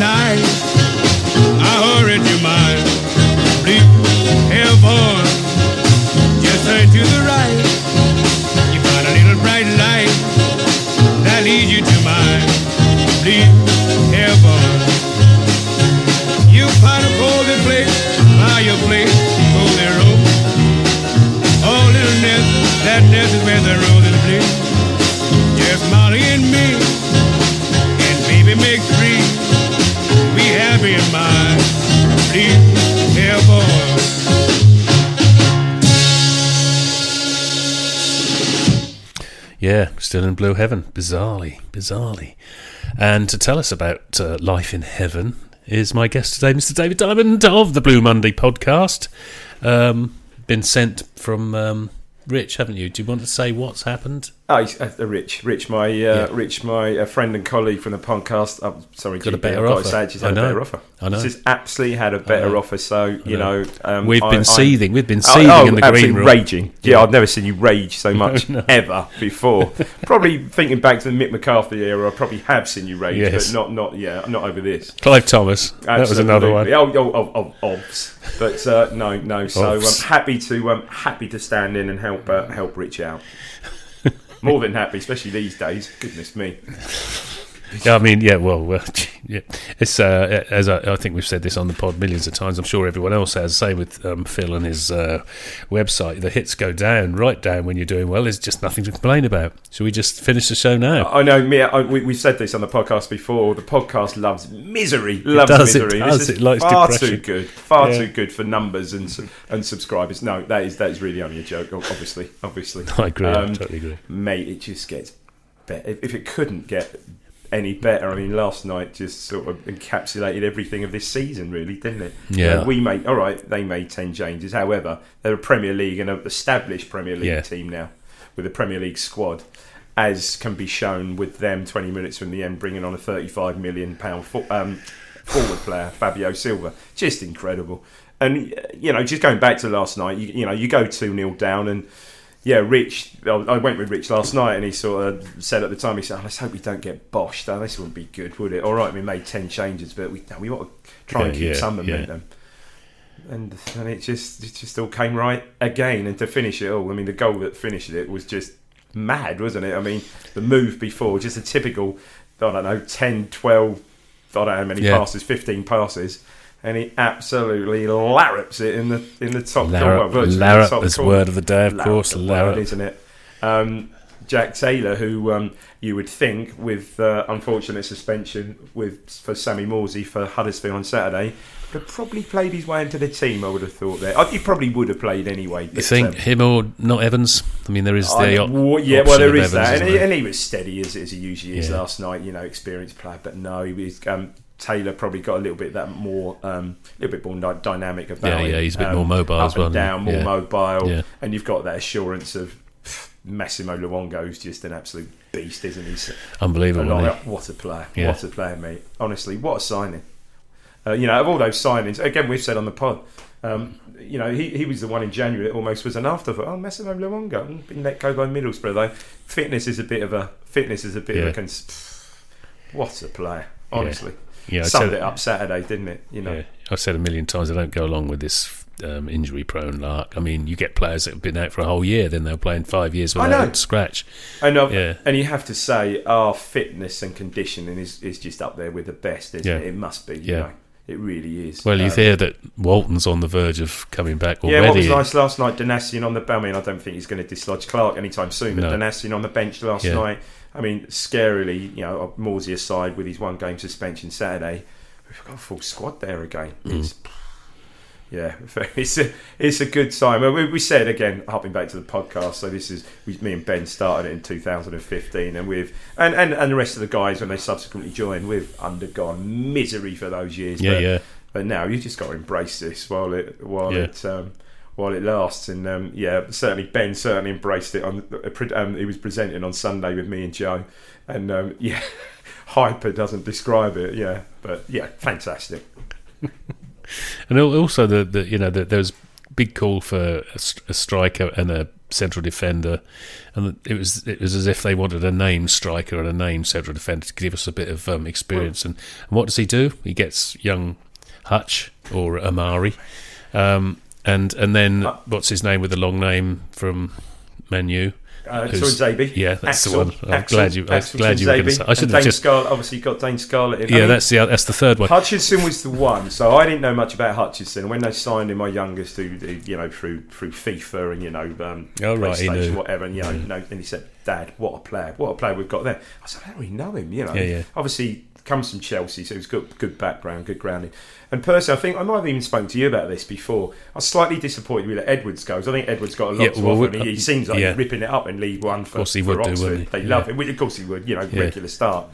night. Still in blue heaven. Bizarrely, bizarrely. And to tell us about uh, life in heaven is my guest today, Mr. David Dymond of the Blue Monday podcast. Um, been sent from um, Rich, haven't you? Do you want to say what's happened? Oh, uh, Rich, Rich, my uh, Rich, my uh, friend and colleague from the podcast. I'm sorry, Got a better I've offer. say, she's I had a know. better offer. I know. She's absolutely had a better offer. So you know, um, We've I- been I- seething. We've been Oh, seething oh, in the green absolutely room. raging. Yeah, Yeah. I've never seen you rage so much no. ever before. probably thinking back to the Mick McCarthy era, I probably have seen you rage, Yes. but not not yeah, not over this. Clive Thomas. That was another one. Absolutely. Oh, oh, oh, oh, obs. But uh, no, no. So I'm Obs. happy to um, happy to stand in and help uh, help Rich out. More than happy, especially these days. Goodness me. Yeah, I mean, yeah, well, well yeah. it's uh, as I, I think we've said this on the pod millions of times. I'm sure everyone else has. Same with um, Phil and his uh, website. The hits go down, right down when you're doing well. There's just nothing to complain about. Should we just finish the show now? I know, me. I, we, we've said this on the podcast before. The podcast loves misery. Loves does, it misery. does, This is it likes far depression. too good. Far Yeah. too good for numbers and and subscribers. No, that is that is really only a joke. Obviously, obviously. I agree. I Um, totally agree. mate, it just gets better. If if it couldn't get any better, I mean, last night just sort of encapsulated everything of this season, really, didn't it? Yeah. We made all right. They made ten changes. However, they're a Premier League and an established Premier League Yeah. team now with a Premier League squad. As can be shown with them, twenty minutes from the end, bringing on a thirty-five million pound um, forward player, Fabio Silva, just incredible. And uh, you know, just going back to last night, you, you know, you go two 0 down, and yeah, Rich. I went with Rich last night, and he sort of said at the time, he said, oh, "Let's hope we don't get boshed. Oh, this wouldn't be good, would it? All right, we made ten changes, but we we want to try and keep yeah, some yeah. momentum." And and it just it just all came right again. And to finish it all, I mean, the goal that finished it was just mad, wasn't it? I mean, the move before, just a typical, I don't know, 10, 12, I don't know how many Yeah. passes, fifteen passes. And he absolutely larrups it in the in the top corner. Larrup, in Larrup is corner. word of the day, of Larrup, course. the word, Larrup. isn't it? Um, Jack Taylor, who um, you would think, with uh, unfortunate suspension with for Sammy Morsy for Huddersfield on Saturday, would have probably played his way into the team. I would have thought there. Uh, He probably would have played anyway. You think um, him or not Evans? I mean, there is the op- well, yeah, well, there of Evans, that, and he, and he was steady as, as he usually is Yeah. last night. You know, experienced player, but no, he was. Um, Taylor probably got a little bit that more, um, a little bit more dy- dynamic about Yeah, it. yeah, he's a bit um, more mobile as well, and down, more Yeah. mobile, Yeah. and you've got that assurance of Massimo Luongo's just an absolute beast, isn't he? So- Unbelievable. what a player! Yeah. What a player, mate! Honestly, what a signing! Uh, you know, of all those signings, again, we've said on the pod. Um, you know, he, he was the one in January that almost was an afterthought. Oh, Massimo Luongo mm, been let go by Middlesbrough though. Fitness is a bit of a fitness is a bit of a. Cons- what a player! Honestly, he? Yeah, I summed said- it up Saturday, didn't it? You know, Yeah, I've said a million times I don't go along with this um, injury-prone lark. I mean, you get players that have been out for a whole year, then they're playing five years I without know. a scratch. and uh, Yeah. and you have to say our fitness and conditioning is, is just up there with the best, isn't Yeah. it? It must be. You Yeah. know, it really is. Well, you Um, hear that Walton's on the verge of coming back already. Yeah, what was nice last night, Donacien on the I mean, I don't think he's going to dislodge Clarke anytime soon, but No. On the bench last Yeah. night. I mean, scarily, you know, Morsy aside with his one game suspension Saturday, we've got a full squad there again. Mm. It's, yeah, it's a, it's a good time. Well, We, we said again, hopping back to the podcast. So this is we, me and Ben started it in 2015, and we've and, and and the rest of the guys when they subsequently joined, we've undergone misery for those years. Yeah, but, yeah. but now you just got to embrace this while it while Yeah. it um, while it lasts. And um, yeah, certainly Ben certainly embraced it. On um, he was presenting on Sunday with me and Joe, and um, yeah, hyper doesn't describe it. Yeah, but yeah, fantastic. And also, the, the you know, the, there was big call for a, a striker and a central defender, and it was it was as if they wanted a name striker and a name central defender to give us a bit of um, experience. And, and what does he do? He gets young Hutch or Omari, um, and and then Uh, what's his name with the long name from Man U? Uh, Zabi. yeah, that's the one. I'm Axel, glad you- I Axel glad you were gonna say- I should And have Dane just- Scarlett, obviously, you got Dane Scarlett in. I Yeah, mean, that's the that's the third one. Hutchinson was the one, so I didn't know much about Hutchinson. When they signed him, my youngest, who, you know, through through FIFA and you know, um, Oh, right, PlayStation, whatever, and you know, you know, and he said, "Dad, what a player! What a player we've got there." I said, "I don't really know him?" You know, Yeah, yeah. obviously comes from Chelsea, so he's got good background, good grounding. And personally, I think I might have even spoken to you about this before. I was slightly disappointed with Edwards goes. I think Edwards got a lot Yeah, to well, offer. he, he uh, seems like yeah. he's ripping it up in League One for, course he would do, Oxford. wouldn't he? They Yeah. love him. Of course he would. You know, regular start.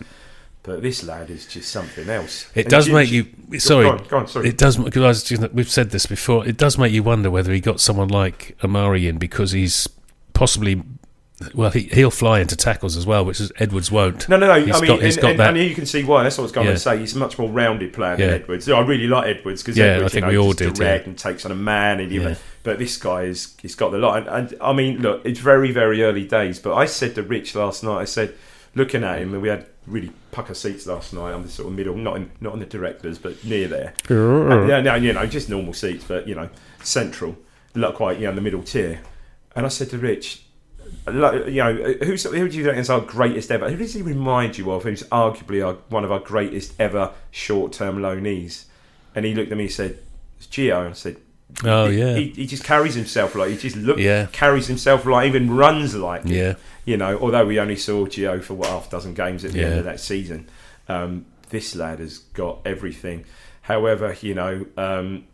But this lad is just something else. It And does Jim- make you. Sorry, Go on, go on, sorry. It does because we've said this before. It does make you wonder whether he got someone like Omari in because he's possibly. Well, he, he'll fly into tackles as well, which is Edwards won't. No, no, no. He's I mean, got- he's and, got and, that- and you can see why. That's what I was going Yeah. to say. He's a much more rounded player than Yeah. Edwards. I really like Edwards because Yeah, I think you know, we all just did, direct and takes on a man. And you Yeah. but this guy is he's got the lot. And, and I mean, look, it's very, very early days. But I said to Rich last night, I said, looking at him, and we had really pucker seats last night on the sort of middle, not in, not on the directors, but near there. And, yeah, no, you know, just normal seats, but you know, central, look quite, you know, in the middle tier. And I said to Rich, like, you know, who's who do you think is our greatest ever? Who does he remind you of? Who's arguably our, one of our greatest ever short-term loanees? And he looked at me and said, "It's Gio." And I said, Oh, he, yeah. He, he just carries himself like he just look Yeah. carries himself like even runs like him. Yeah, You know, although we only saw Gio for what half a dozen games at the end of that season, um, this lad has got everything. However, you know, um,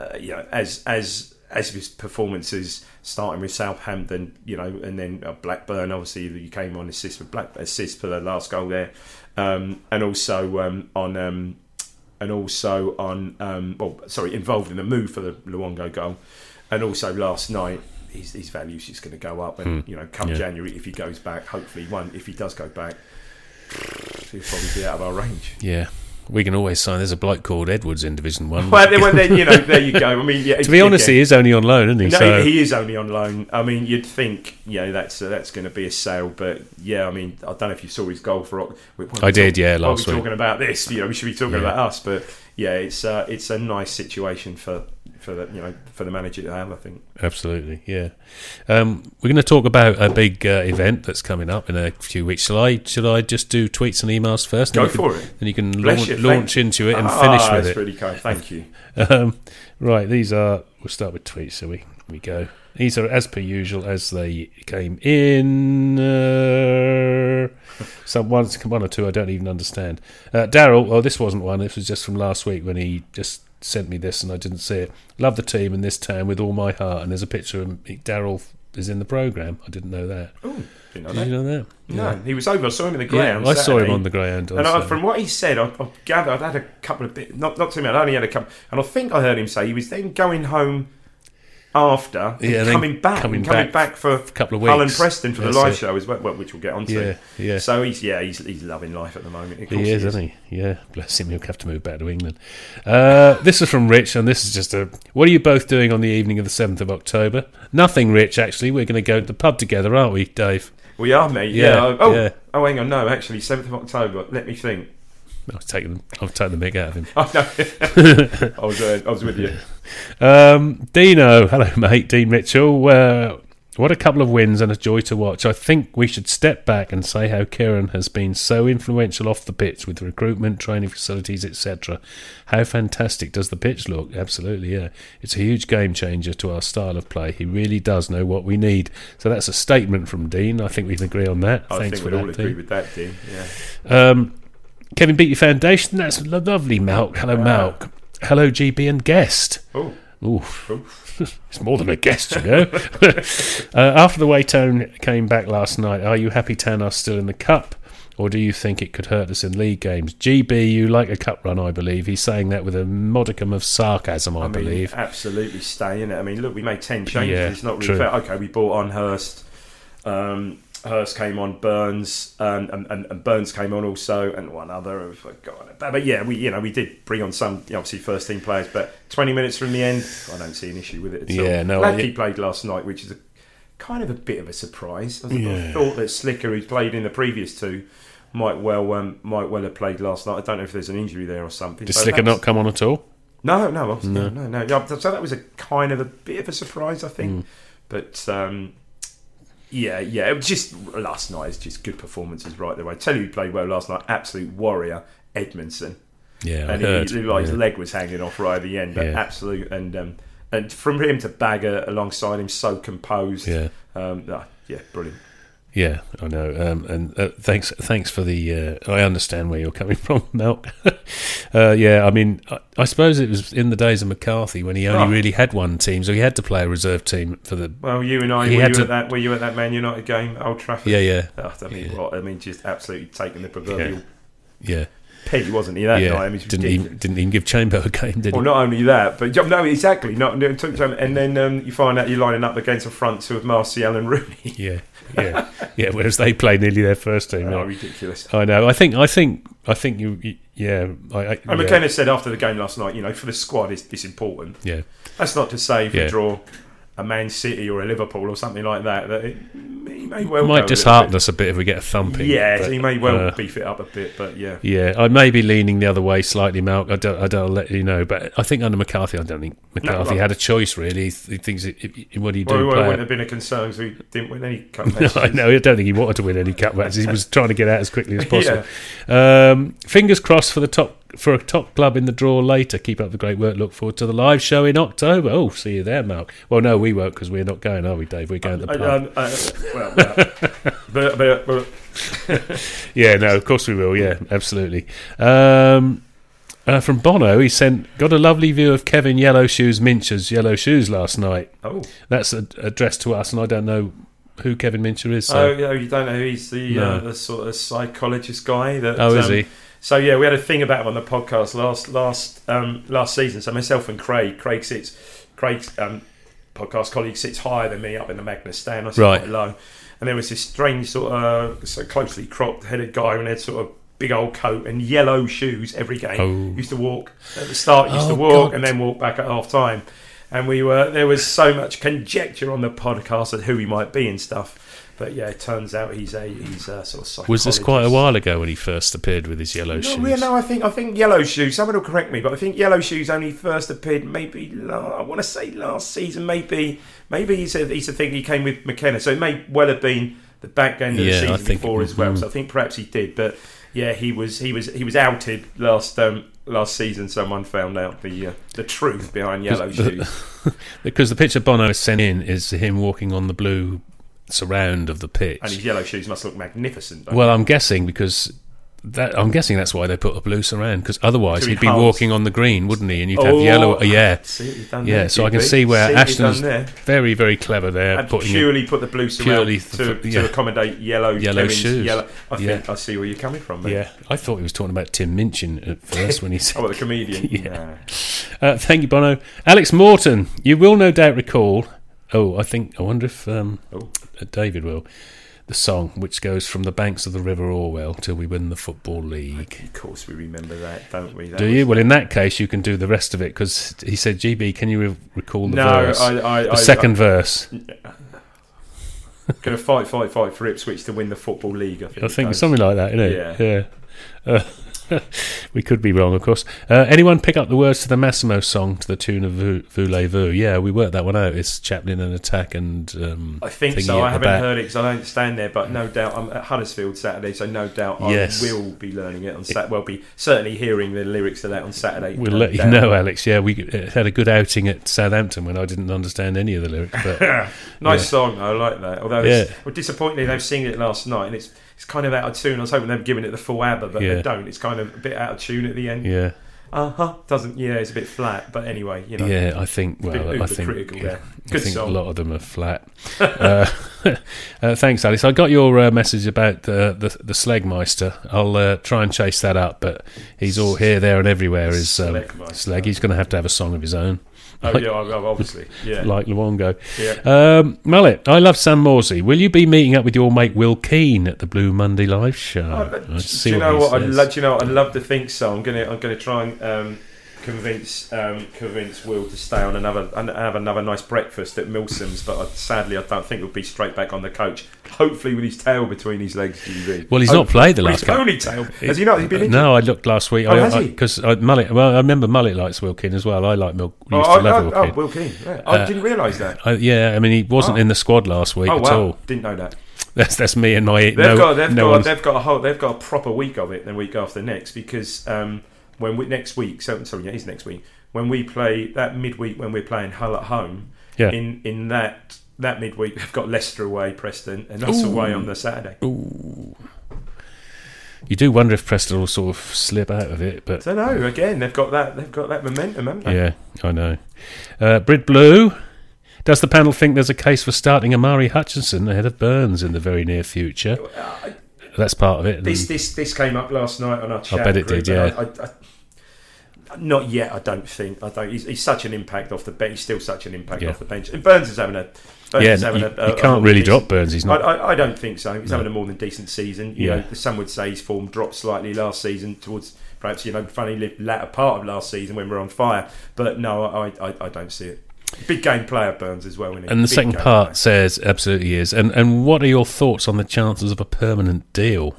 uh, you know, as as as his performances starting with Southampton, you know, and then uh, Blackburn, obviously you came on assist with Black assist for the last goal there, um, and also um, on um, and also on um, well, sorry, involved in the move for the Luongo goal, and also last night. His, his value's just going to go up, and you know, come Yeah. January, if he goes back, hopefully, one, if he does go back, he'll probably be out of our range. yeah. We can always sign. There's a bloke called Edwards in Division One. Well, then, well, then you know, there you go. I mean, yeah, to be honest, he is only on loan, isn't he? No, so he is only on loan. I mean, you'd think, you know, that's uh, that's going to be a sale, but yeah, I mean, I don't know if you saw his goal for. I did, yeah, while last we're week. talking about this, you know, we should be talking Yeah. about us, but yeah, it's uh, it's a nice situation for for the you know for the manager to have. I think. Absolutely, yeah. Um, we're going to talk about a big uh, event that's coming up in a few weeks. Shall I? Should I just do tweets and emails first? Go Then you can- for it. Then you can launch, you, launch into it and Ah, finish with that's it. really kind. Thank you. Um, right, these are. We'll start with tweets. So we we go. These are as per usual as they came in. Uh, some one, one or two I don't even understand. Uh, Daryl. Oh, this wasn't one. This was just from last week when he just sent me this and I didn't see it. Love the team in this town with all my heart. And there's a picture of Daryl is in the program. I didn't know that. Oh, didn't know Did that. you know that? No, he was over. I saw him in the Yeah, ground. I saw him on the ground. And I, from what he said, I, I gather I'd had a couple of bit, not not too many. I only had a couple, and I think I heard him say he was then going home after Yeah, coming back, coming and coming back back, for couple of weeks. Preston for the That's live it. show as well, well, which we'll get onto. yeah, yeah. So he's yeah he's he's loving life at the moment. Of course He is, isn't he? Yeah, bless him. He'll have to move back to England. Uh, this is from Rich, and this is just a. What are you both doing on the evening of the seventh of October? Nothing, Rich. Actually, we're going to go to the pub together, aren't we, Dave? We are, mate. Yeah, Yeah. Oh, yeah. oh, hang on. No, actually, seventh of October. Let me think. I was taking, I was taking the mick out of him. Oh, no. I was uh, I was with you. Um, Dino, hello, mate. Dean Mitchell. Uh, what a couple of wins and a joy to watch. I think we should step back and say how Kieran has been so influential off the pitch with recruitment, training facilities, etc. How fantastic does the pitch look? Absolutely, yeah. It's a huge game changer to our style of play. He really does know what we need. So that's a statement from Dean. I think we can agree on that. I Thanks think for we'd all that, agree Dean. with that, Dean. Yeah. Um, Kevin Beattie Foundation. That's lovely, Malk. Hello, Malk. Hello, GB and guest. Oh, Oof. oh. It's more than a guest, you know. uh, after the way Town came back last night, are you happy Town are still in the cup, or do you think it could hurt us in league games? GB, you like a cup run, I believe. He's saying that with a modicum of sarcasm, I, I mean, believe. absolutely stay in it. I mean, look, we made ten changes. Yeah, it's not really true. fair. Okay, we bought on Hirst. Um, Hirst came on Burns, um, and, and, and Burns came on also, and one other. I've forgotten. But, but yeah, we you know we did bring on some obviously first team players, but twenty minutes from the end, I don't see an issue with it at all. Yeah, no, I- played last night, which is a kind of a bit of a surprise. I, Yeah. thought that Slicker, who's played in the previous two, might well um, might well have played last night. I don't know if there's an injury there or something. Did Slicker not come on at all? No, no, obviously, no, no, no. Yeah, So that was a kind of a bit of a surprise, I think. But um, yeah, yeah, it was just last night. It's just good performances right the way. tell you, he played well last night. Absolute warrior, Edmundson Yeah, I and heard. he, he, like, yeah. his leg was hanging off right at the end. But Yeah. absolute and um, and from him to Bagger alongside him, so composed. Yeah. um, ah, yeah, brilliant. Yeah, I know. Um, and uh, thanks, thanks for the. Uh, I understand where you're coming from, Malk. uh, yeah, I mean, I, I suppose it was in the days of McCarthy when he only Oh. really had one team, so he had to play a reserve team for the. Well, you and I were you to- at that? Were you at that Man United game, Old Trafford? Yeah, yeah, Oh, I mean, Yeah. what? I mean, just absolutely taking the proverbial yeah, pig, wasn't he? That yeah. night, I mean, didn't ridiculous. even, didn't even give Chamber a game, did he? Well, not only that, but no, exactly. Not and then um, you find out you're lining up against a front two of Martial and Rooney. Yeah, yeah, yeah. Whereas they play nearly their first team. Oh, yeah. ridiculous. I know. I think. I think. I think you. you yeah. I, I, And yeah, McKenna said after the game last night, you know, for the squad, it's, it's important. yeah. That's not to say if Yeah. we draw a Man City or a Liverpool or something like that, that it, he may well It might dishearten us a bit if we get a thumping. Yeah, but, he may well uh, beef it up a bit, but yeah. Yeah, I may be leaning the other way slightly, Malk. I don't, I don't let you know, but I think under McCarthy, I don't think McCarthy well- had a choice really. He, he thinks, it, it, what do you do? Well, it wouldn't have been a concern because we didn't win any cup No, matches. I know. I don't think he wanted to win any cup matches. He was trying to get out as quickly as possible. Um, fingers crossed for the top for a top club in the draw later. Keep up the great work. Look forward to the live show in October. Oh, see you there, Mark. Well, no, we won't because we're not going, are we, Dave? We're going to the I- pub. um, uh, well, well, but, but, but Yeah, no, of course we will. Yeah, absolutely. Um, uh, from Bono, he sent got a lovely view of Kevin Yellow Shoes Mincher's Yellow Shoes last night. oh, That's a, addressed to us, and I don't know who Kevin Mincher is. oh, So. yeah, you don't know he's the, No. uh, the sort of psychologist guy. That, Oh, is um, he? So yeah, we had a thing about him on the podcast last last um, last season. So myself and Craig, Craig sits, Craig's um, podcast colleague sits higher than me up in the Magnus stand. I sit Right. quite low, and there was this strange sort of so closely cropped headed guy and had sort of big old coat and yellow shoes every game. Oh. Used to walk at the start, used Oh, to walk God. and then walk back at half time. And we were there was so much conjecture on the podcast of who he might be and stuff. But yeah, it turns out he's a he's a sort of. Was this quite a while ago when he first appeared with his yellow No, shoes? yeah, no, I think I think Yellow Shoes. Someone will correct me, but I think Yellow Shoes only first appeared maybe la- I want to say last season. Maybe maybe he's a he's a thing he came with McKenna, so it may well have been the back end of Yeah, the season before as well. mhm. So I think perhaps he did, but yeah, he was he was he was outed last um, last season. Someone found out the uh, the truth behind Yellow Shoes, Because the picture Bono sent in is him walking on the blue surround of the pitch. and his Yellow Shoes must look magnificent. Well, I'm guessing because that I'm guessing that's why they put a blue surround because otherwise he he'd be walking on the green, wouldn't he? And you'd have yellow. Yeah, See what you've done yeah. there, So I can see where See Ashton's very, very clever there, and purely put the blue purely surround th- to, yeah. to accommodate yellow Yellow Kevin's shoes. Yellow. I Yeah. think I see where you're coming from. Mate. Yeah, I thought he was talking about Tim Minchin at first when he said. Oh, the comedian. Yeah. Uh, thank you, Bono. Alex Morton, you will no doubt recall. Oh, I think. I wonder if um, Oh. David will. The song which goes from the banks of the River Orwell till we win the Football League. Of course, we remember that, don't we? That Do you? Well, in that case, you can do the rest of it because he said, "GB, can you re- recall the No, verse? I, I, the I, second verse." Going to fight, fight, fight for Ipswich to win the football league. I think. I think something like that, isn't it? Yeah. Yeah. Uh, we could be wrong, of course. Uh, anyone pick up the words to the Massimo song to the tune of Vou- Voulez-vous? Yeah, we worked that one out. It's Chaplin and Attack and um, I think so. I haven't back. heard it because I don't stand there, but no doubt I'm at Huddersfield Saturday, so no doubt Yes. I will be learning it on Saturday. Well, be certainly hearing the lyrics of that on Saturday. We'll no let you know, Alex. Yeah, we uh, had a good outing at Southampton when I didn't understand any of the lyrics. But Nice Yeah. song, I like that. Although, it's, Yeah. well, disappointingly, they've seen it last night, and it's it's kind of out of tune. I was hoping they'd given it the full ABBA, but Yeah. they don't. It's kind of a bit out of tune at the end. yeah, Uh huh. Doesn't yeah, it's a bit flat. But anyway, you know. yeah, I think. Well, I think. critical yeah, there. I Good think song. a lot of them are flat. uh, uh, thanks, Alex. I got your uh, message about the the, the Slegmeister. I'll uh, try and chase that up, but he's all here, there, and everywhere. Is um, Slegmeister. Sleg? He's going to have to have a song of his own, Oh yeah, oh, obviously. Yeah. like Luongo. yeah. Um, Mallet, I love Sam Morsy. Will you be meeting up with your mate Will Keane at the Blue Monday Live show? Oh, do see you know what? I'd lo- do you know? I'd love to think so. I'm gonna. I'm gonna try and um, convince um, convince Will to stay on another and have another nice breakfast at Milsom's, but I, sadly I don't think he'll be straight back on the coach. Hopefully with his tail between his legs. GB. Well, he's not played the last his couple. ponytail. Has he not? He's been injured? No, I looked last week. Oh, has he? Because Mullet. Well, I remember Mullet likes Wilkin as well. I like Milk. Oh, Used I, to love oh, oh, Wilkin. Keane. Yeah. I Uh, didn't realise that. I- yeah, I mean, he wasn't Oh. in the squad last week Oh at wow, all. didn't know that. That's that's me and my. They've no, got they've no got one's- they've got a whole they've got a proper week of it. The week after next because um, when we next week, so sorry, yeah, it's next week when we play that midweek when we're playing Hull at home. Yeah. In in that that midweek they've got Leicester away, Preston, and us away on the Saturday. Ooh. You do wonder if Preston will sort of slip out of it, but I don't know. Again, they've got that they've got that momentum, haven't they? yeah, I know. Uh, Brit Blue. Does the panel think there's a case for starting Omari Hutchinson ahead of Burns in the very near future? That's part of it. This this this came up last night on our chat. I bet it group, did, yeah. I, I, I, not yet. I don't think. I don't. He's, he's such an impact off the bench. He's still such an impact Yeah. off the bench. And Burns is having a. Burns yeah, having you, a, a- a can't more really decent- drop Burns. He's not. I, I don't think so. He's No. having a more than decent season. You Yeah. know, some would say his form dropped slightly last season towards perhaps you know funny latter part of last season when we we're on fire. But no, I, I, I don't see it. Big game player Burns as well. Isn't he? and the Big second part player. says absolutely is. And and what are your thoughts on the chances of a permanent deal?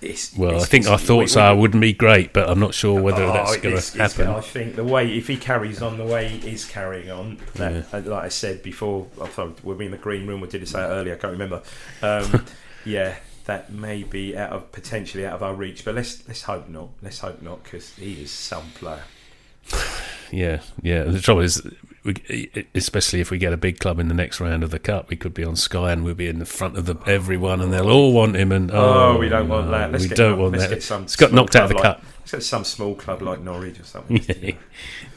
It's- Well, I think our thoughts we- we- are wouldn't be great, but I'm not sure whether Oh, that's going to happen. I think the way if he carries on the way he is carrying on, that, uh, like I said before, I thought we were in the green room. Or did it say earlier? I can't remember. Um, yeah, that may be out of potentially out of our reach, but let's let's hope not. Let's hope not because he is some player. Yeah, yeah. The trouble is, we, especially if we get a big club in the next round of the cup, we could be on Sky and we'll be in the front of the, everyone, and they'll all want him. And Oh, oh, we don't want that. Let's we get, don't want let's that. Get some It's got knocked out of the club cup. Like, let's get some small club like Norwich or something. Yeah.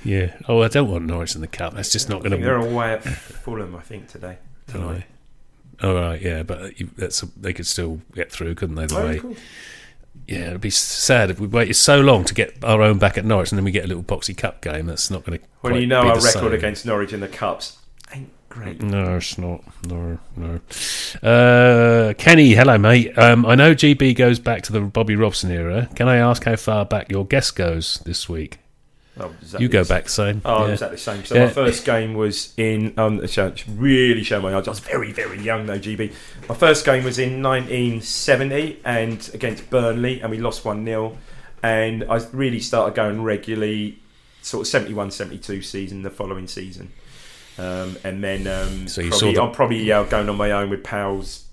yeah. Oh, I don't want Norwich in the cup. That's just not going to. they're away at Fulham, I think today. Tonight. All right, yeah, but that's they could still get through, couldn't they? The Oh, way, cool. Yeah, it'd be sad if we waited so long to get our own back at Norwich, and then we get a little boxy cup game. That's not going to. When you know our record against Norwich in the cups ain't great. No, it's not. No, no. Uh, Kenny, hello, mate. Um, I know GB goes back to the Bobby Robson era. Can I ask how far back your guest goes this week? Oh, exactly You go back, same. Oh, yeah. exactly the same. So Yeah. my first game was in. Um, really show my age. I was very, very young though. GB. My first game was in 1970 and against Burnley, and we lost one 0 And I really started going regularly, sort of 71, 72 season, the following season, um, and then um, So you probably, saw the- I'm probably yeah, going on my own with pals.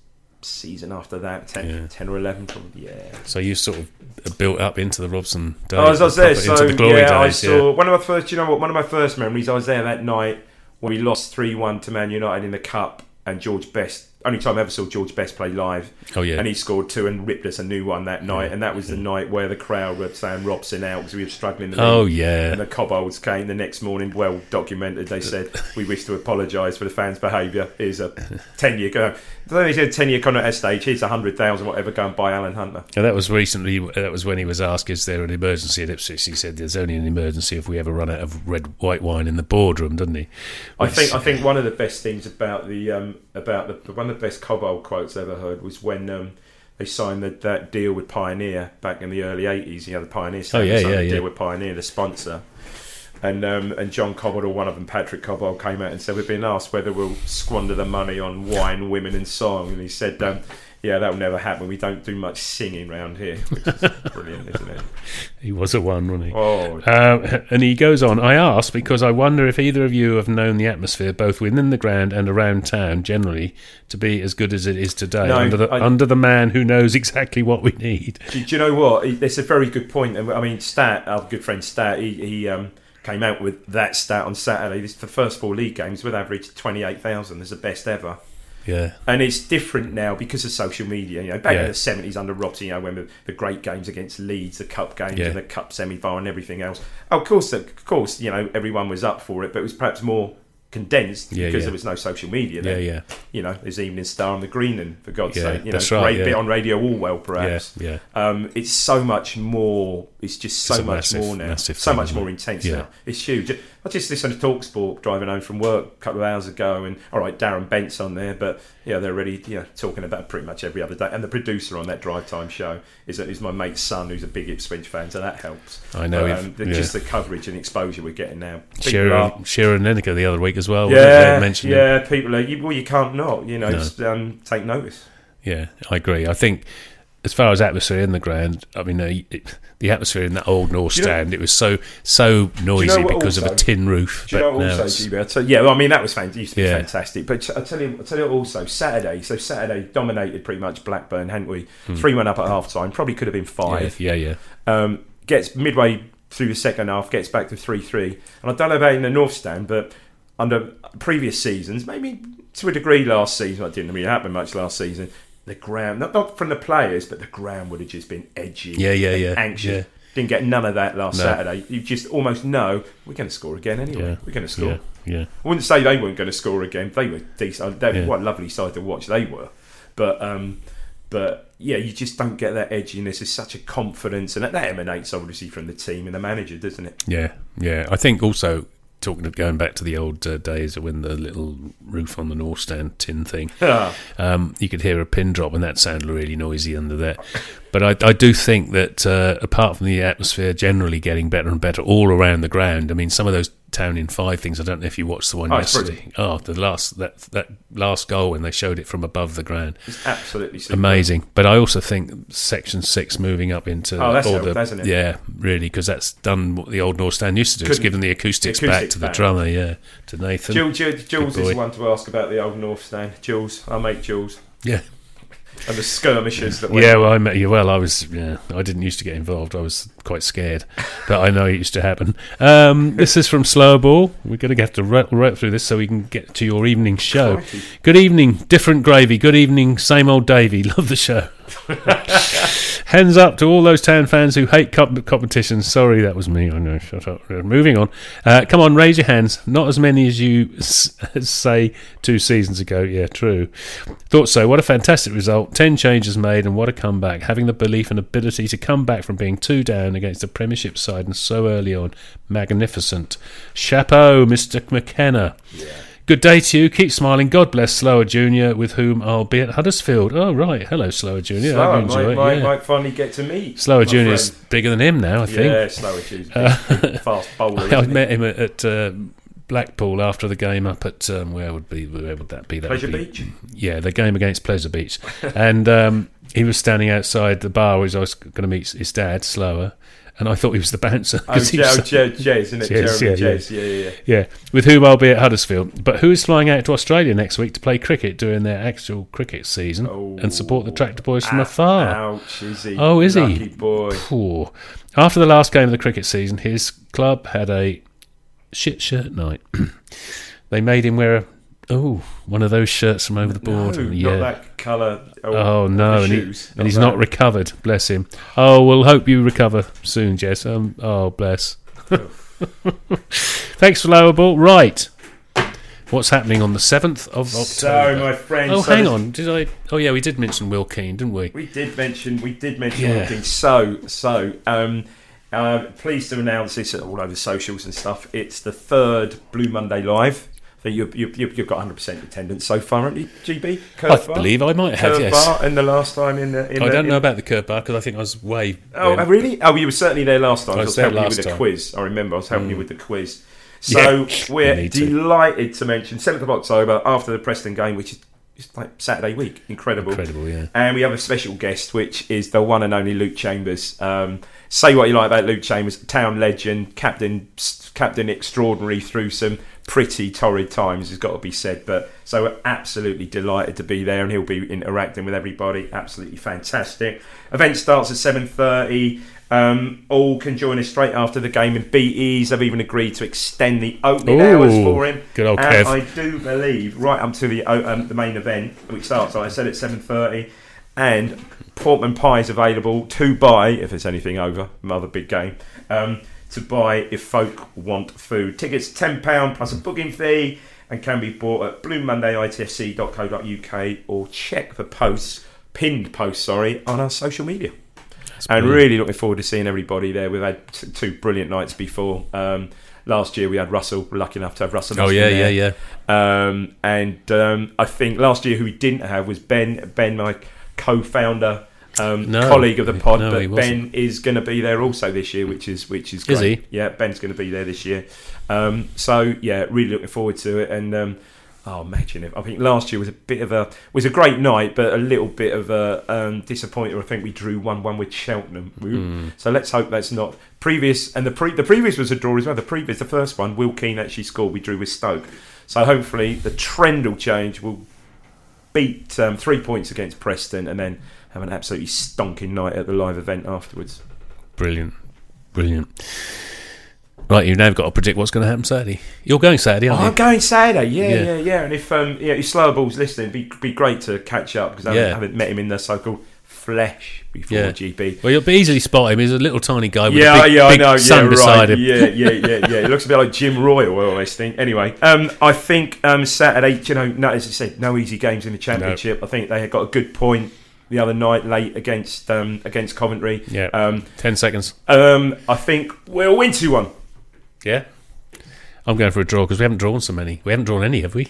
Season after that, 10, Yeah. 10 or eleven, probably. Yeah, So you sort of built up into the Robson days. Oh, I was, I was there. So into the glory yeah, I days. saw one of my first. You know what? One of my first memories. I was there that night when we lost three one to Man United in the cup, and George Best. Only time I ever saw George Best play live, Oh yeah. and he scored two and ripped us a new one that night. And that was the night where the crowd were saying Robson out because we were struggling. the oh yeah. And the Cobbolds came the next morning, well documented. They said, We wish to apologise for the fans' behaviour. Here's a 10 year contract. Then he said 10 year contract at stage. Here's a 100,000, whatever, go and buy Allan Hunter. Yeah, that was recently. That was when he was asked, "Is there an emergency at Ipswich?" He said, "There's only an emergency if we ever run out of red white wine in the boardroom," doesn't he? I think I think one of the best things about the um, about the one of the best Cobbold quotes I ever heard was when um, they signed that, that deal with Pioneer back in the early eighties. You know, the Pioneer Oh, yeah, yeah, yeah. deal with Pioneer, the sponsor. And um, and John Cobbold or one of them, Patrick Cobbold, came out and said we've been asked whether we'll squander the money on wine, women, and song. And he said, um, "Yeah, that will never happen. We don't do much singing round here." Which is brilliant, isn't it? He was a one, wasn't he? Oh, Uh, and he goes on. I ask because I wonder if either of you have known the atmosphere, both within the ground and around town, generally, to be as good as it is today, No, under the I- under the man who knows exactly what we need. Do, do you know what? It's a very good point. I mean, Stat, our good friend Stat, he, he um, came out with that stat on Saturday. This is the first four league games with average twenty eight thousand. Is the best ever. Yeah, And it's different now because of social media. You know, back Yeah. in the seventies under Robson, you know, when the, the great games against Leeds, the cup games, Yeah. and the cup semi final, and everything else. Of course, of course, you know, everyone was up for it, but it was perhaps more condensed Yeah, because yeah. there was no social media. Yeah, Then. yeah, You know, there's Evening Star and the Greenland for God's Yeah, sake. You know, that's right, great yeah. bit on Radio yeah, perhaps. yeah. Um, it's so much more. It's just so It's much massive- more now. massive So thing, much more intense Yeah. now. It's huge. I just listened to Talksport driving home from work a couple of hours ago, and all right, Darren Bent's on there, but yeah, they're already you know, talking about pretty much every other day. And the producer on that drive time show is, is my mate's son, who's a big Ipswich fan, so that helps. I know. But, um, yeah. Just the coverage and exposure we're getting now. People Shearer, are- and Lineker the other week as well. wasn't it? yeah, it. yeah, people are. You, well, you can't not. You know, No. just, um, take notice. Yeah, I agree. I think as far as atmosphere in the ground, I mean, uh, it, the atmosphere in that old North you know- Stand, it was so so noisy what because of a tin roof. Do you know also, GB? Tell- yeah, well, I mean that was fan- used to be Yeah. fantastic. But I tell you, I tell you also Saturday. So Saturday dominated pretty much Blackburn, hadn't we? Hmm. Three one up at half time. Probably could have been yeah, five. yeah, yeah. Um, gets midway through the second half, gets back to three three. And I don't know about in the North Stand, but under previous seasons, maybe to a degree last season, it didn't really happen much last season. The ground, not, not from the players, but the ground would have just been edgy, Yeah, yeah, yeah, anxious. yeah. Didn't get none of that last No. Saturday. You just almost know we're going to score again anyway. Yeah. We're going to score. Yeah, yeah. I wouldn't say they weren't going to score again. They were decent. They, Yeah. What a lovely side to watch they were. But um, but yeah, you just don't get that edginess. It's such a confidence, and that, that emanates obviously from the team and the manager, doesn't it? Yeah, yeah. I think also talking of going back to the old uh, days of when the little roof on the North Stand tin thing, um, you could hear a pin drop, and that sounded really noisy under there. But I, I do think that uh, apart from the atmosphere generally getting better and better all around the ground, I mean, some of those town in five things. I don't know if you watched the one Oh, it's yesterday. Oh, the last that that last goal when they showed it from above the ground, it's absolutely super. amazing. But I also think Section Six moving up into Oh, that's all helped, the hasn't it? yeah, really, because that's done what the old North Stand used to do. It's Couldn't- given the acoustics, the back to the drummer, yeah, to Nathan. Jules, Jules, Jules is the one to ask about the old North Stand. Jules, I mate Jules, yeah, and the skirmishes that went yeah. Well, I met you. Well, I was. Yeah, I didn't used to get involved. I was quite scared, but I know it used to happen. Um, this is from Slower Ball. We're going to have to right, right through this so we can get to your evening show. Crikey. Good evening, different gravy. Good evening, same old Davy. Love the show. Hands up to all those town fans who hate comp- competitions. Sorry, that was me. I know. Shut up. Moving on. Uh, come on, raise your hands. Not as many as you s- say two seasons ago. Yeah, true. Thought so. What a fantastic result. Ten changes made, and what a comeback. Having the belief and ability to come back from being two down against the Premiership side and so early on. Magnificent. Chapeau, Mr. McKenna. Good day to you. Keep smiling. God bless Slower Junior, with whom I'll be at Huddersfield. Oh, right. Hello, Slower Junior. I Slower, you enjoy might, it. might, yeah. might finally get to meet Slower Junior's friend. bigger than him now, I think. Yeah, slower big, big, fast bowler. I isn't met him at, at uh, Blackpool after the game up at um, where would be where would that be? That Pleasure be- Beach. Yeah, the game against Pleasure Beach, and um, he was standing outside the bar where I was going to meet his dad, Slower, and I thought he was the bouncer Oh, he oh, Jez, isn't it? Jeremy yeah, yeah. Yeah, yeah, yeah. yeah, with whom I'll be at Huddersfield. But who is flying out to Australia next week to play cricket during their actual cricket season and support the Tractor Boys from Ah, afar? Ouch, is he? Oh, is he? Boy. Poor. After the last game of the cricket season, his club had a shit shirt night. they made him wear a oh one of those shirts from over the board. No, yeah. not that colour. Oh no, and, he, and he's that. not recovered. Bless him. Oh, we'll hope you recover soon, Jess. Um, oh, bless. Thanks for lower ball. Right, what's happening on the seventh of October? So, my friend. oh, so hang on. Did I? Oh, yeah, we did mention Will Keane, didn't we? We did mention. We did mention Yeah. one thing. So, so. Um, uh, pleased to announce this all over socials and stuff. It's the third Blue Monday live. I you've, you've, you've got 100% attendance so far, haven't you, GB? I bar? believe I might have. Curve Yes. bar in the last time in the. In I the, don't in- know about the curb bar because I think I was way. Oh, um, uh, really? Oh, you were certainly there last time. I I was was there helping you with the quiz. I remember I was helping you Mm. with the quiz. So Yeah, we're need to. delighted to mention 7th of October after the Preston game, which is it's like Saturday week. Incredible. Incredible, yeah. And we have a special guest, which is the one and only Luke Chambers. Um, say what you like about Luke Chambers, town legend, captain, captain extraordinary through some pretty torrid times, has got to be said. But so we're absolutely delighted to be there, and he'll be interacting with everybody. Absolutely fantastic. Event starts at seven thirty. Um, all can join us straight after the game, and BEs have even agreed to extend the opening Ooh, hours for him. good old and Kev. I do believe right up to the um, the main event, which starts, like I said, at seven thirty, and Portman pie is available to buy if there's anything over. Another big game um, to buy if folk want food. Tickets ten pound plus a booking fee. and can be bought at bluemonday.itfc.co.uk or check the posts, pinned posts, sorry, on our social media. And brilliant. really looking forward to seeing everybody there. We've had t- two brilliant nights before. Um, last year we had Russell. We're lucky enough to have Russell. Oh yeah, there. yeah, yeah. Um, and um, I think last year who we didn't have was Ben. Ben, my co-founder, um, No. colleague of the pod, No, but. Ben is going to be there also this year, which is which is Is he? Yeah, Ben's going to be there this year. Um, so yeah, really looking forward to it. And um, oh, imagine it! I think last year was a bit of a was a great night, but a little bit of a um, disappointment. I think we drew one one with Cheltenham. Hmm. So let's hope that's not previous. And the pre the previous was a draw as well. The previous, the first one, Will Keane actually scored. We drew with Stoke. So hopefully the trend will change. We'll beat um, three points against Preston and then have an absolutely stonking night at the live event afterwards. Brilliant, brilliant. Right, you've now got to predict what's going to happen Saturday. You're going Saturday, Oh, aren't I'm going Saturday, yeah, Yeah. yeah, yeah. And if um, yeah, if Slowball's listening, be be great to catch up because I haven't, Yeah. haven't met him in the so-called flesh before Yeah. GB. Well, you'll be easily spot him. He's a little tiny guy with Yeah, a big, yeah, big I know. sun yeah, beside right. him. Yeah, yeah, yeah, yeah. It looks a bit like Jim Royle, all this thing. Anyway, um, I think um, Saturday, you know, no, as I said, no easy games in the championship. I think they had got a good point the other night late against um, against Coventry. Yeah. Um, Ten seconds. um, I think we'll win two one. Yeah. I'm going for a draw because we haven't drawn so many. We haven't drawn any, have we?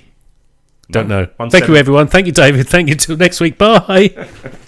Don't know. One Thank you, everyone. Thank you, David. Thank you. Till next week. Bye.